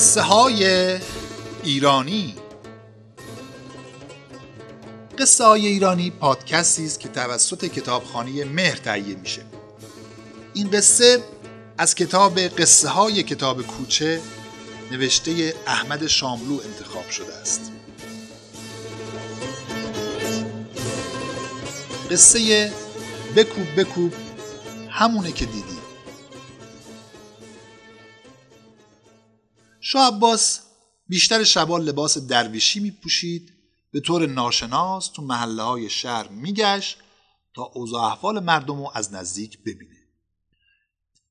قصه های ایرانی. قصه های ایرانی پادکستی است که توسط کتابخانه مهر تهیه میشه. این قصه از کتاب قصه های کتاب کوچه نوشته احمد شاملو انتخاب شده است. قصه بکوب بکوب همونه که دیدی. شاه عباس بیشتر شبا لباس درویشی می پوشید به طور ناشناس تو محله های شهر میگشت تا اوضاع احوال مردم رو از نزدیک ببینه.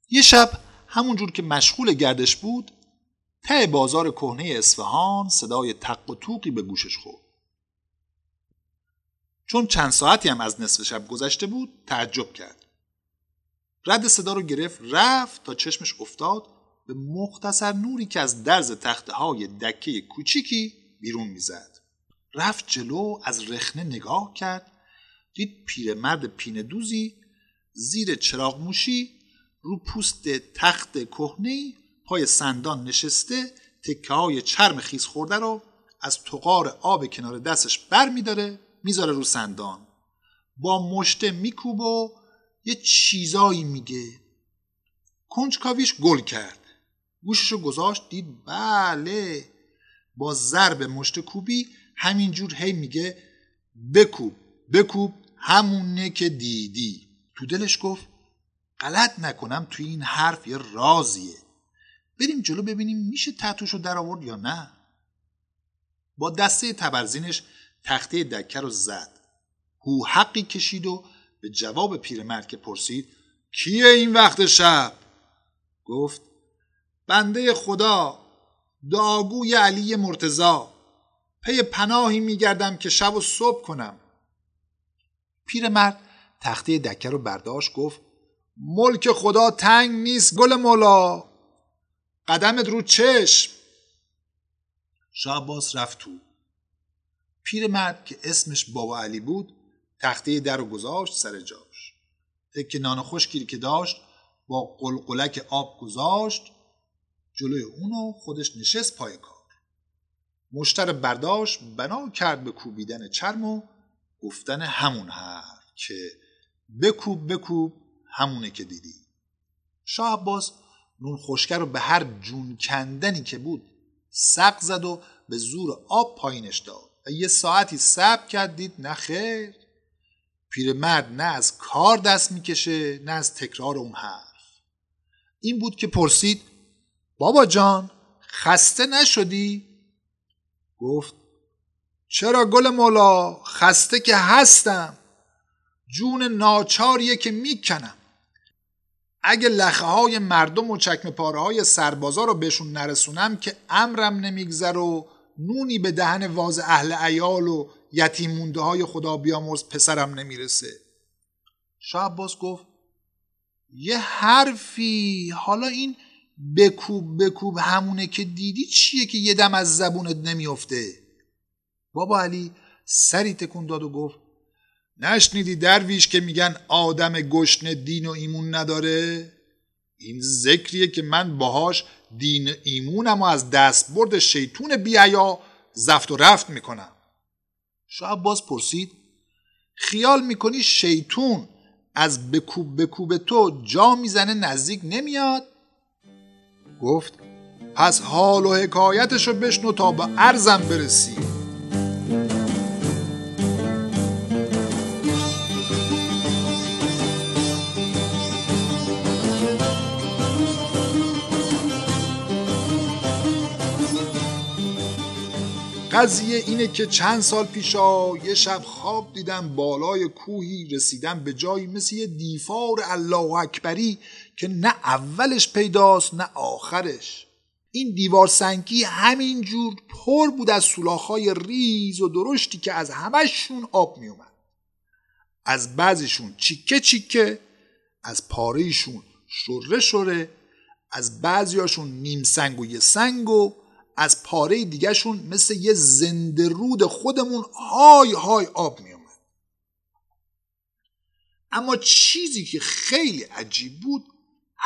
یه شب همونجور که مشغول گردش بود ته بازار کهنه اصفهان صدای تق و توقی به گوشش خورد. چون چند ساعتی هم از نصف شب گذشته بود تعجب کرد. رد صدا رو گرفت رفت تا چشمش افتاد به مختصر نوری که از درز تخته های دکه کوچیکی بیرون می‌زد. رفت جلو از رخنه نگاه کرد دید پیرمرد پینه دوزی زیر چراغ موشی رو پوست تخت کهنه پای سندان نشسته تکه های چرم خیز خورده رو از تقار آب کنار دستش بر میداره می‌ذاره رو سندان. با مشته میکوب و یه چیزایی میگه. کنجکاویش گل کرد. گوششو گذاشت دید بله با ضرب مشت کوبی همینجور هی میگه بکوب بکوب همونه که دیدی. تو دلش گفت غلط نکنم توی این حرف یه رازیه. بریم جلو ببینیم میشه تحتوشو در آورد یا نه. با دسته تبرزینش تخته دکه رو زد. هو حقی کشید و به جواب پیرمرد که پرسید کیه این وقت شب؟ گفت بنده خدا داگوی علی مرتزا پی پناهی میگردم که شب و صبح کنم. پیرمرد تخته دکه رو برداشت گفت ملک خدا تنگ نیست گل مولا قدمت رو چشم. شاه رفت تو. پیرمرد که اسمش بابا علی بود تخته در رو گذاشت سر جاش. تکه نان خشکی که داشت با قلقلک آب گذاشت. جلوی اونو خودش نشست پای کار. مشتر برداشت بنا کرد به کوبیدن چرم و گفتن همون حرف که بکوب بکوب همونه که دیدی. شاه عباس نون خشکر رو به هر جون کندنی که بود سق زد و به زور آب پایینش داد و یه ساعتی صبر کرد دید نه خیر. پیرمرد نه از کار دست می‌کشه نه از تکرار اون حرف. این بود که پرسید بابا جان خسته نشدی؟ گفت چرا گل مولا خسته که هستم. جون ناچاریه که می‌کنم. اگه لخه های مردم و چکم پاره های سربازا رو بهشون نرسونم که امرم نمیگذر و نونی به دهن واز اهل ایال و یتیم مونده های خدا بیامرز پسرم نمی‌رسه. شاه عباس گفت یه حرفی حالا این بکوب بکوب همونه که دیدی چیه که یه دم از زبونت نمیافته؟ بابا علی سری تکون داد و گفت نشنیدی درویش که میگن آدم گشنه دین و ایمون نداره؟ این ذکریه که من باهاش دین ایمونم و از دست برد شیطون بیایا زفت و رفت می‌کنم. شاه باز پرسید خیال می‌کنی شیطون از بکوب بکوب تو جا می‌زنه نزدیک نمیاد؟ گفت پس حال و حکایتش رو بشنو تا به ارزم برسی. قضیه اینه که چند سال پیشا یه شب خواب دیدم بالای کوهی رسیدم به جایی مثل یه دیفار الله اکبری که نه اولش پیداست نه آخرش این دیوار سنگی همینجور پر بود از سولاخهای ریز و درشتی که از همشون آب میومد از بعضیشون چیکه چیکه از پارهشون شره شره از بعضیاشون نیم سنگ و یه سنگ و از پاره دیگهشون مثل یه زنده رود خودمون های های آب می اومد. اما چیزی که خیلی عجیب بود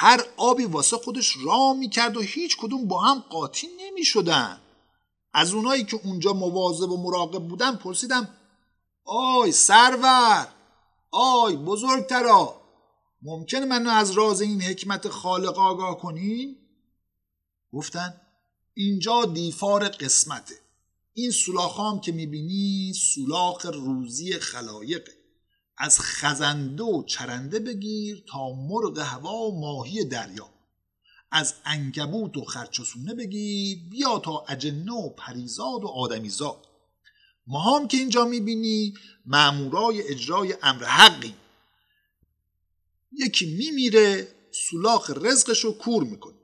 هر آبی واسه خودش را می‌کرد و هیچ کدوم با هم قاطی نمی‌شدن. از اونایی که اونجا مواظب و مراقب بودن پرسیدم آی سرور آی بزرگترا ممکنه منو از راز این حکمت خالق آگاه کنی؟ گفتن اینجا دیفار قسمته. این سولاخام که می‌بینی سولاخ روزی خلایقه. از خزنده و چرنده بگیر تا مرغ هوا و ماهی دریا. از انگبوت و خرچسونه بگیر بیا تا اجنه و پریزاد و آدمیزاد. ما هم که اینجا می‌بینی معمورای اجرای امر حقی. یکی میمیره سولاخ رزقش رو کور می‌کنه.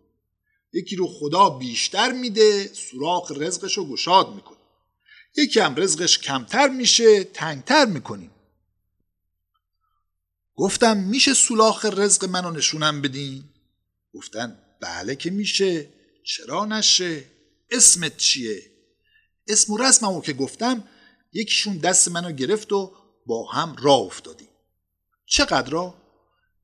یکی رو خدا بیشتر میده سوراخ رزقش رو گشاد می‌کنه. یکی هم رزقش کمتر میشه تنگتر می‌کنیم. گفتم میشه سولاخ رزق منو نشونم بدین؟ گفتن بله که میشه. چرا نشه؟ اسمت چیه؟ اسم و رسممو که گفتم یکیشون دست منو گرفت و با هم راه افتادیم. چقدر را؟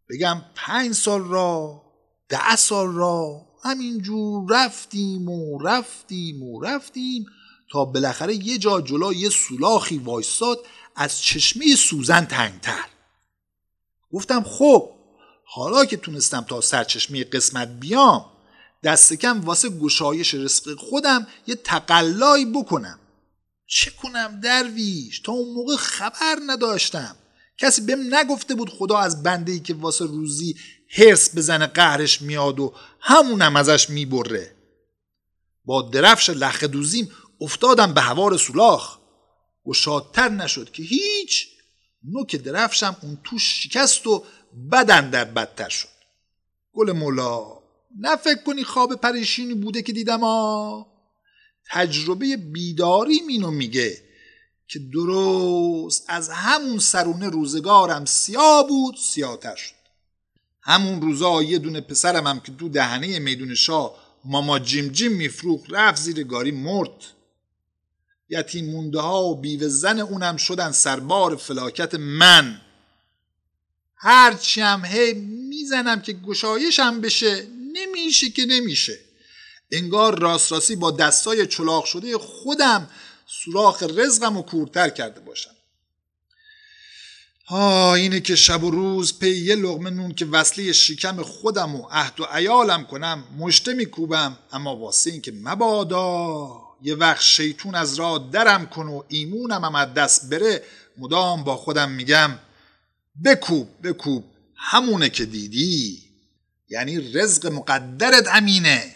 بگم پنج سال را ده سال را همینجور رفتیم و رفتیم و رفتیم تا بالاخره یه جا جلو یه سولاخی وایستاد از چشمه سوزن تنگتر. گفتم خب حالا که تونستم تا سرچشمه قسمت بیام دست کم واسه گشایش رزق خودم یه تقلایی بکنم. چه کنم درویش؟ تا اون موقع خبر نداشتم. کسی بهم نگفته بود خدا از بنده ای که واسه روزی هرس بزنه قهرش میاد و همونم ازش می‌بره. با درفش لخ دوزیم افتادم به هوار سولاخ. گشادتر نشد که هیچ نوک درفشم اون توش شکست و بدن در بدتر شد. گل مولا نه کنی خواب پریشینی بوده که دیدم ها تجربه بیداری مینو میگه که درست از همون سرونه روزگارم سیاه بود سیاتر شد. همون روزا یه دونه پسرم هم که تو دهنه میدون شاه ماما جیم جیم میفروخ رفت زیر گاری مرد. یتیم مونده ها و بیوه زن اونم شدن سربار فلاکت من. هرچی هم هی می‌زنم که گشایشم بشه نمیشه که نمیشه. انگار راست راستی با دستای چلاق شده خودم سوراخ رزقم و کورتر کرده باشم. ها اینه که شب و روز پی یه لغمه نون که وصله شکم خودم و عهد و عیالم کنم مشته میکوبم اما واسه این که مبادا یه وقت شیطون از راه درم کن و ایمونم هم از دست بره مدام با خودم میگم بکوب بکوب همونه که دیدی. یعنی رزق مقدرت امینه.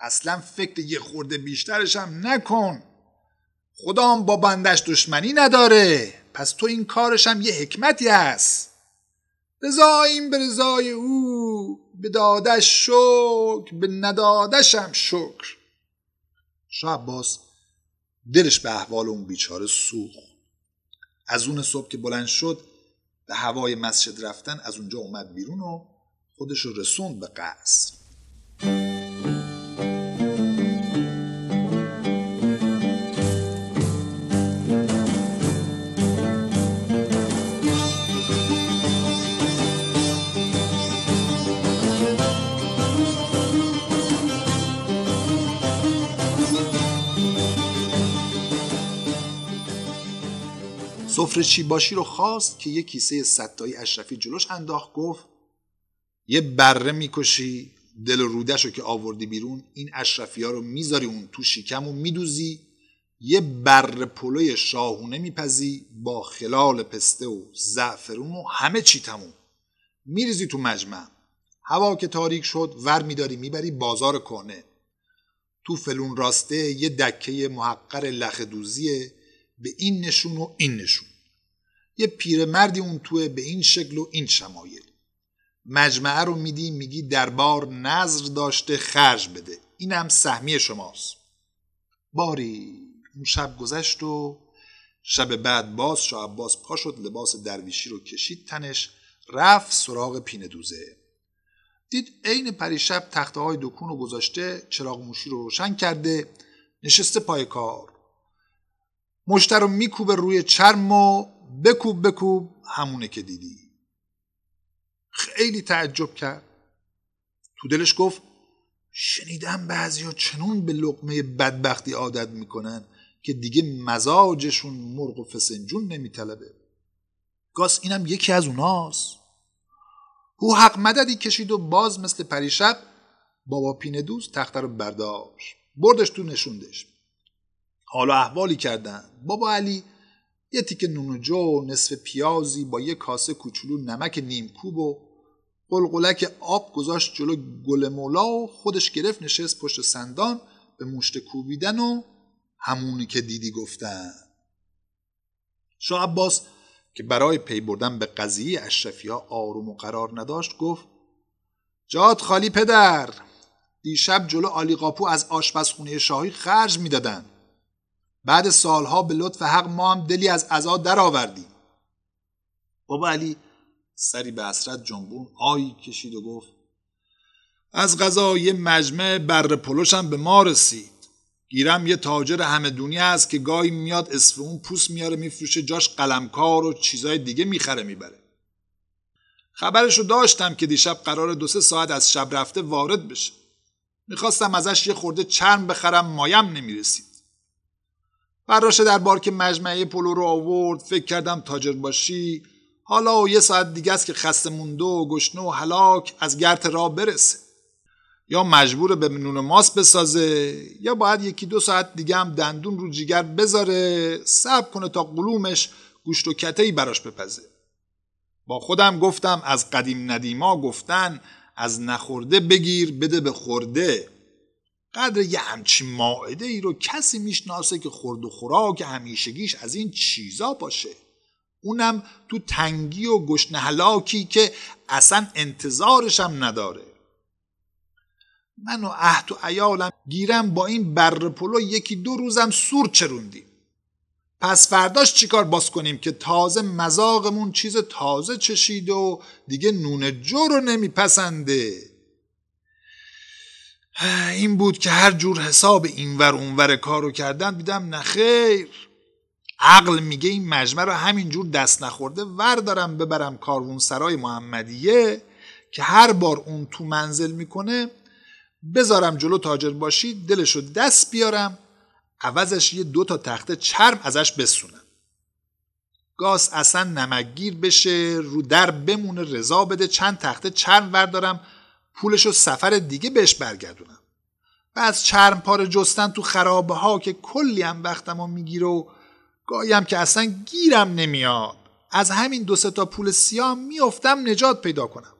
اصلا فکر یه خورده بیشترش هم نکن. خدام با بندش دشمنی نداره. پس تو این کارش هم یه حکمتی هست. رضاییم به رضای او به دادش شکر به ندادشم شکر. شاه عباس دلش به احوال اون بیچاره سوخ از اون صبح که بلند شد به هوای مسجد رفتن از اونجا اومد بیرون و خودش رسوند به قصر. سفره چی باشی رو خواست که یه کیسه ستایی اشرفی جلوش انداخت گفت یه بره می‌کشی دل و رودش رو که آوردی بیرون این اشرفی ها رو می‌ذاری اون تو شیکم و میدوزی یه بر پلوی شاهونه میپزی با خلال پسته و زعفرون و همه چی تموم. میریزی تو مجمع. هوا که تاریک شد ور میداری می‌بری بازار کنه تو فلون راسته یه دکه محقر لخ دوزیه. به این نشون و این نشون. یه پیرمردی اون توه به این شکل و این شمایل. مجمعه رو میدی میگی دربار نظر داشته خرج بده. اینم سهمی شماست. باری اون شب گذشت و شب بعد باز شاه عباس پا شد لباس درویشی رو کشید تنش رفت سراغ پینه دوزه. دید عین پریشب تخته های دکون رو گذاشته چراغ موشی رو روشن کرده نشسته پای کار. مشتر رو میکوبه روی چرم و بکوب بکوب همونه که دیدی. خیلی تعجب کرد. تو دلش گفت شنیدم بعضیا چنون به لقمه بدبختی عادت می‌کنن که دیگه مزاجشون مرغ و فسنجون نمیطلبه. گاس اینم یکی از اوناست. او حق مددی کشید و باز مثل پریشب بابا پینه دوست تخته رو برداشت. بردش تو نشوندش. حالا احوالی کردن. بابا علی یه تیکه نون و جو نصف پیازی با یه کاسه کوچولو نمک نیم کوب و قلقلک آب گذاشت جلو گل مولا و خودش گرفت نشست پشت سندان به مشت کوبیدن و همونی که دیدی گفتن. شاه عباس که برای پی بردن به قضیه اشرفی ها آروم و قرار نداشت گفت جاد خالی پدر دیشب جلو آلی قاپو از آشپزخونه شاهی خرج می‌دادن. بعد سالها به لطف حق ما هم دلی از عزا در آوردیم بابا علی سری به اسرت جنبون آی کشید و گفت از غذا یه مجمع بر پلوشم به ما رسید. گیرم یه تاجر همه دنیا هست که گاهی میاد اون پوست میاره میفروشه جاش قلمکار و چیزای دیگه می‌خره می‌بره. خبرشو داشتم که دیشب قرار دو سه ساعت از شب رفته وارد بشه. می‌خواستم ازش یه خورده چرم بخرم مایم نمی‌رسید. براشه در بار که مجمعه پلو رو آورد. فکر کردم تاجر باشی. حالا و یه ساعت دیگه است که خسته مونده و گشنه و هلاک از گرت را برسه. یا مجبور به نون ماست بسازه یا باید یکی دو ساعت دیگه هم دندون رو جیگر بذاره صبر کنه تا قلومش گوشت و کتهی براش بپزه. با خودم گفتم از قدیم ندیما گفتن از نخورده بگیر بده به خورده. قدر یه همچین ماعده ای رو کسی می‌شناسه که خورد و خوراک همیشگیش از این چیزا باشه. اونم تو تنگی و گشنه هلاکی که اصلا انتظارشم نداره. من و عهد و ایالم گیرم با این بر پلو یکی دو روزم سور چروندیم. پس فرداش چیکار باز کنیم که تازه مزاقمون چیز تازه چشید و دیگه نون جو رو نمیپسنده؟ این بود که هر جور حساب اینور اونور کارو کردن دیدم نخیر عقل میگه این مجمع رو همینجور دست نخورده وردارم ببرم کاروون سرای محمدیه که هر بار اون تو منزل می‌کنه بذارم جلو تاجر باشی دلشو دست بیارم عوضش یه دو تا تخته چرم ازش بسونم. گاس اصلا نمکگیر بشه رو در بمونه رضا بده چند تخته چرم وردارم پولشو سفر دیگه بهش برگردونم. و از چرم پاره جستن تو خرابه ها که کلی هم وقتمو می‌گیره و گاهی که اصلا گیرم نمیاد. از همین دو تا پول سیاه میافتم نجات پیدا کنم.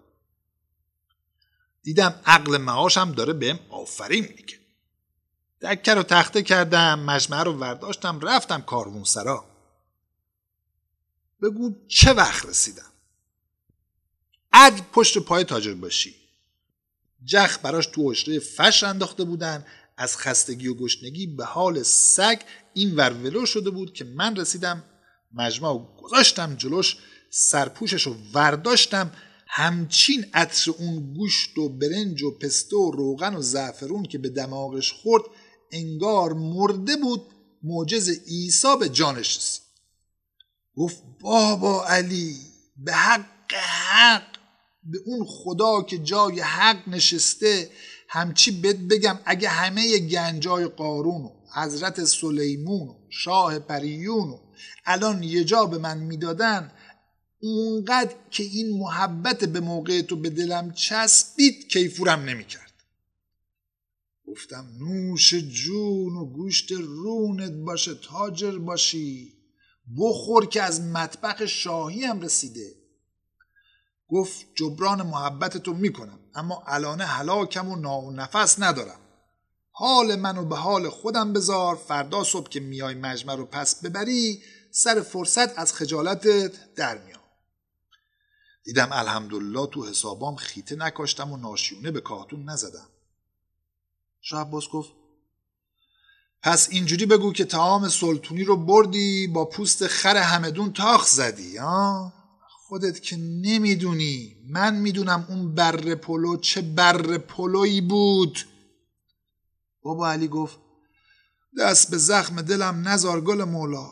دیدم عقل معاشم داره بهم آفرین میگه. دکه رو تخته کردم مجمع رو ورداشتم رفتم کاروون سرا. بگو چه وقت رسیدم؟ عد پشت پای تاجر باشی. جخ براش تو اشره فش انداخته بودن. از خستگی و گشنگی به حال سگ این ورولو شده بود که من رسیدم مجمع و گذاشتم جلوش سرپوشش رو ورداشتم. همچین عطر اون گوشت و برنج و پسته و روغن و زعفرون که به دماغش خورد انگار مرده بود معجز عیسی به جانش رسید. گفت بابا علی به حق حق. به اون خدا که جای حق نشسته همچی بد بگم اگه همه گنجای قارون و حضرت سلیمون و شاه پریون و الان یه جا به من می‌دادن اونقدر که این محبت به موقع تو به دلم چسبید کیفورم نمی‌کرد. گفتم نوش جون و گوشت رونت باشه تاجر باشی. بخور که از مطبخ شاهی هم رسیده. گفت جبران محبت تو می‌کنم اما الان حلاکم و نا نفس ندارم. حال منو به حال خودم بذار فردا صبح که میای مجمع رو پس ببری سر فرصت از خجالتت در میام. دیدم الحمدلله تو حسابام خیته نکاشتم و ناشیونه به کارتون نزدم. شاه عباس گفت پس اینجوری بگو که تعام سلطونی رو بردی با پوست خر همدون تاخ زدی ها خودت که نمی‌دونی. من می‌دونم اون بر پلو چه بر پلویی بود. بابا علی گفت دست به زخم دلم نزار گل مولا.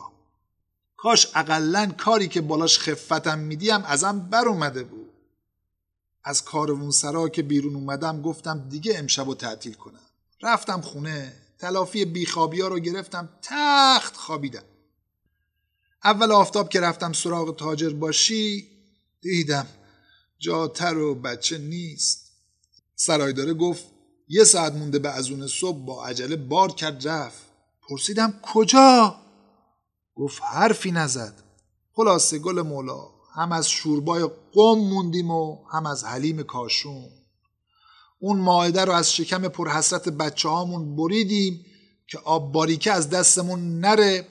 کاش اقلا کاری که بالاش خفتم میدیم ازم بر اومده بود. از کاروون سرا که بیرون اومدم گفتم دیگه امشب رو تعطیل کنم. رفتم خونه تلافی بیخوابی ها رو گرفتم تخت خوابیدم. اول آفتاب که رفتم سراغ تاجر باشی دیدم جاتر و بچه نیست. سرایداره گفت یه ساعت مونده به از اون صبح با عجله بار کرد رفت. پرسیدم کجا؟ گفت حرفی نزد. خلاصه گل مولا هم از شوربای قم موندیم و هم از حلیم کاشون. اون ماعده رو از شکم پرحسرت بچه هامون بریدیم که آب باریکه از دستمون نره.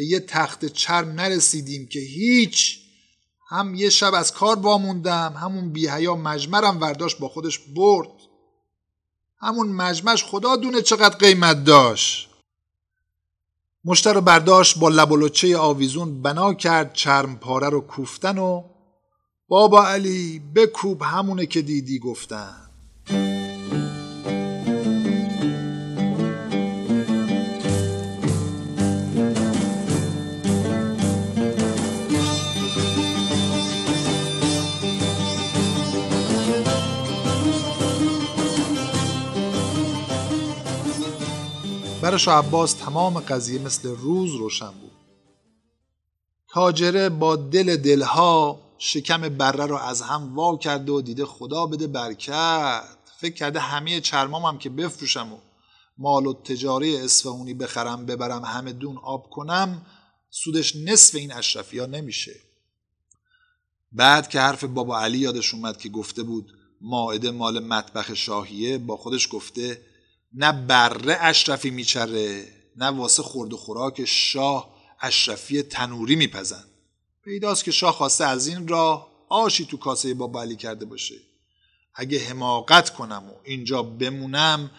به یه تخت چرم نرسیدیم که هیچ. هم یه شب از کار واموندم همون بیهیا مجمرم ورداشت با خودش برد. همون مجمش خدا دونه چقدر قیمت داشت. مشتر رو برداشت با لبولوچه آویزون بنا کرد چرم پاره رو کوفتن و بابا علی بکوب همونه که دیدی گفتن. برای شاه عباس تمام قضیه مثل روز روشن بود. تاجره با دل دلها شکم بره رو از هم وا کرده و دیده خدا بده برکت. فکر کرده همه چرمام هم که بفروشم و مال و تجاری اصفهونی بخرم ببرم همه دون آب کنم سودش نصف این اشرفی ها نمیشه. بعد که حرف بابا علی یادش اومد که گفته بود ماعده مال مطبخ شاهیه با خودش گفته نه بره اشرفی میچره نه واسه خورد و خوراک شاه اشرفی تنوری میپزن. پیداست که شاه خواسته از این راه آشی تو کاسه با علی کرده باشه. اگه حماقت کنم و اینجا بمونم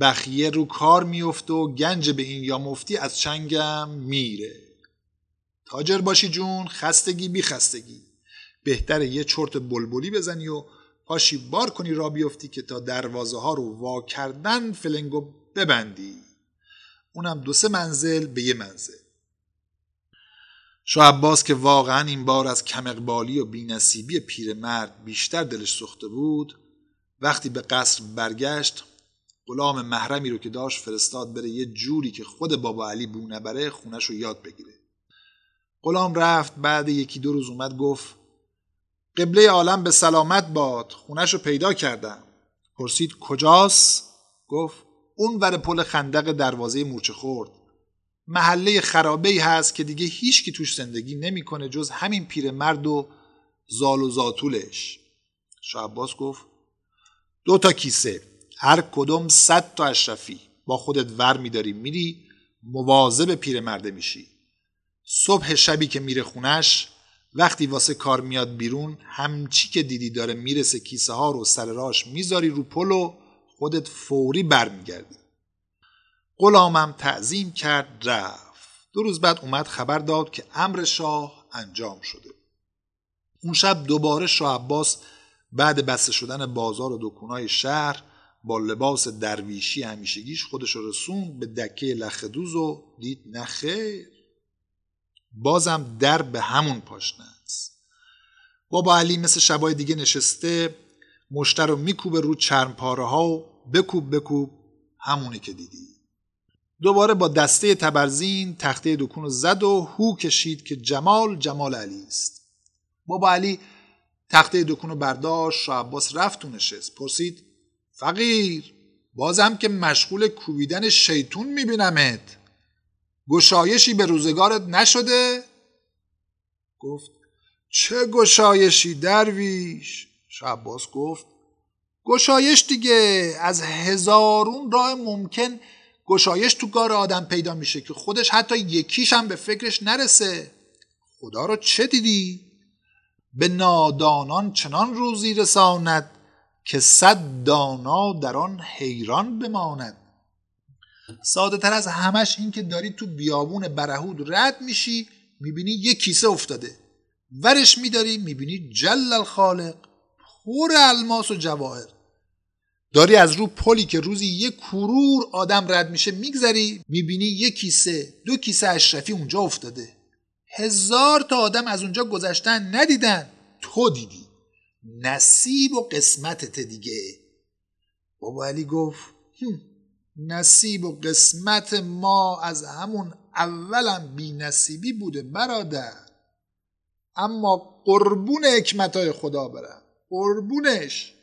بخیه رو کار میفته و گنج به این یا مفتی از چنگم میره. تاجر باشی جون خستگی بی خستگی. بهتره یه چرت بلبلی بزنی و پاشی بار کنی را بیفتی که تا دروازه ها رو وا کردن فلنگو ببندی. اونم دو سه منزل به یه منزل. شاه عباس که واقعا این بار از کم اقبالی و بینصیبی پیرمرد بیشتر دلش سخته بود وقتی به قصر برگشت غلام محرمی رو که داشت فرستاد بره یه جوری که خود بابا علی بو نبره خونش رو یاد بگیره. غلام رفت بعد یکی دو روز اومد گفت قبله عالم به سلامت باد خونش رو پیدا کردم. پرسید کجاست؟ گفت اون ور پل خندق دروازه مورچه خورد. محله خرابه ای هست که دیگه هیچ کی توش زندگی نمی‌کنه جز همین پیرمرد و زال و زاتولش. شاه عباس گفت دو تا کیسه هر کدوم صد تا اشرفی. با خودت ور میداری میری مواظب پیرمرده میشی. صبح شبی که میره خونش وقتی واسه کار میاد بیرون همچی که دیدی داره می‌رسه کیسه ها رو سر راش می‌ذاری رو پل و خودت فوری برمیگردی. غلامم تعظیم کرد رفت. دو روز بعد اومد خبر داد که امر شاه انجام شده. اون شب دوباره شاه عباس بعد بسته شدن بازار و دکونای شهر با لباس درویشی همیشگیش خودش رو رسون به دکه لخدوز و دید نخیر بازم در به همون پاشنه است. بابا علی مثل شبای دیگه نشسته مشتر رو میکوبه رو چرم پاره ها و بکوب بکوب همونی که دیدی. دوباره با دسته تبرزین تخته دکون رو زد و هو کشید که جمال جمال علی است. بابا علی تخته دکون رو برداشت شاه عباس رفت و نشست. پرسید فقیر بازم که مشغول کوبیدن شیطون میبینمت؟ گشایشی به روزگارت نشده؟ گفت چه گشایشی درویش؟ شعباس گفت گشایش دیگه از هزارون راه ممکن گشایش تو کار آدم پیدا میشه که خودش حتی یکیش هم به فکرش نرسه خدا رو چه دیدی؟ به نادانان چنان روزی رساند که صد دانا در آن حیران بماند ساده تر از همش این که داری تو بیابون برهود رد میشی می‌بینی یه کیسه افتاده. ورش میداری می‌بینی جل الخالق پر الماس و جواهر. داری از رو پلی که روزی یه کرور آدم رد میشه میگذری می‌بینی یه کیسه دو کیسه اشرفی اونجا افتاده. هزار تا آدم از اونجا گذشتن ندیدن تو دیدی. نصیب و قسمتت دیگه. بابا علی گفت نصیب و قسمت ما از همون اولم بی نصیبی بوده برادر. اما قربون حکمتای خدا برم. قربونش.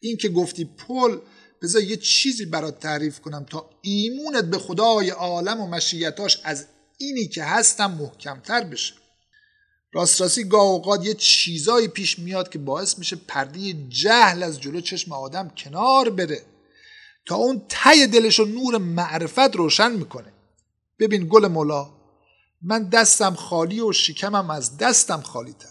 این که گفتی پل بذار یه چیزی برات تعریف کنم. تا ایمونت به خدای عالم و مشیتاش از اینی که هستم محکمتر بشه. راست راستی گاه اوقات یه چیزایی پیش میاد که باعث میشه پرده جهل از جلو چشم آدم کنار بره. اون ته دلش رو نور معرفت روشن می‌کنه. ببین گل مولا من دستم خالی و شکمم از دستم خالی تر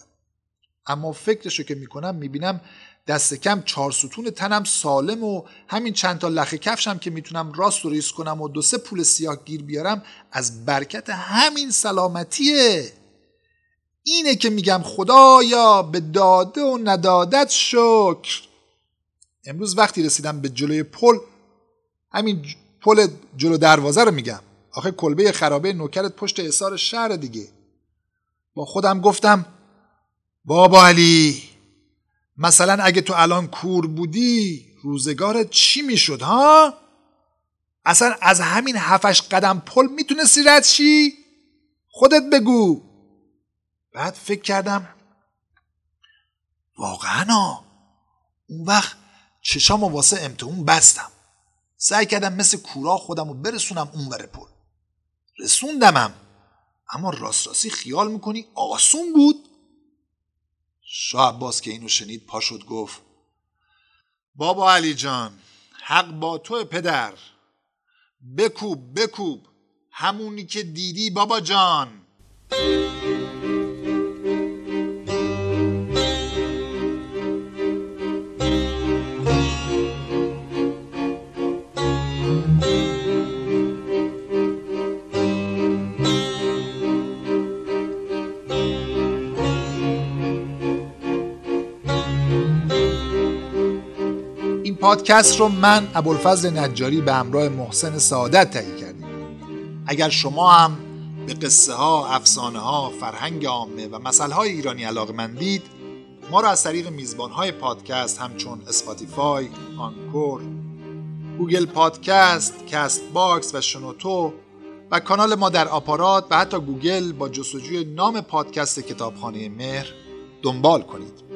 اما فکرشو که می‌کنم می‌بینم دست کم چهار ستون تنم سالم و همین چند تا لخ کفشم که می‌تونم راست و ریس کنم و دو سه پول سیاه گیر بیارم از برکت همین سلامتیه. اینه که میگم خدایا به داده و ندادت شکر. امروز وقتی رسیدم به جلوی پل همین پل جلو دروازه رو میگم آخه کلبه خرابه نوکرت پشت اصار شهر دیگه با خودم گفتم بابا علی مثلا اگه تو الان کور بودی روزگارت چی می‌شد ها؟ اصلا از همین هفش قدم پل می‌تونستی رد شی؟ خودت بگو بعد فکر کردم واقعا اون وقت چشام واسه امتحون بستم سعی کردم مثل کورا خودم رو برسونم اون ور پل رسوندمم. اما راست راستی خیال می‌کنی آسون بود؟ شاه عباس که اینو شنید پا شد گفت بابا علی جان حق با تو پدر. بکوب بکوب. همونی که دیدی بابا جان. پادکست رو من ابوالفضل نجاری به همراه محسن سعادت تهیه کردیم. اگر شما هم به قصه ها، افسانه ها، فرهنگ عامه و مسئله های ایرانی علاقه مندید ما را از طریق میزبان های پادکست همچون Spotify، Anchor، Google Podcast، Castbox و شنوتو و کانال ما در آپارات و حتی گوگل با جستجوی نام پادکست کتابخانه مهر دنبال کنید.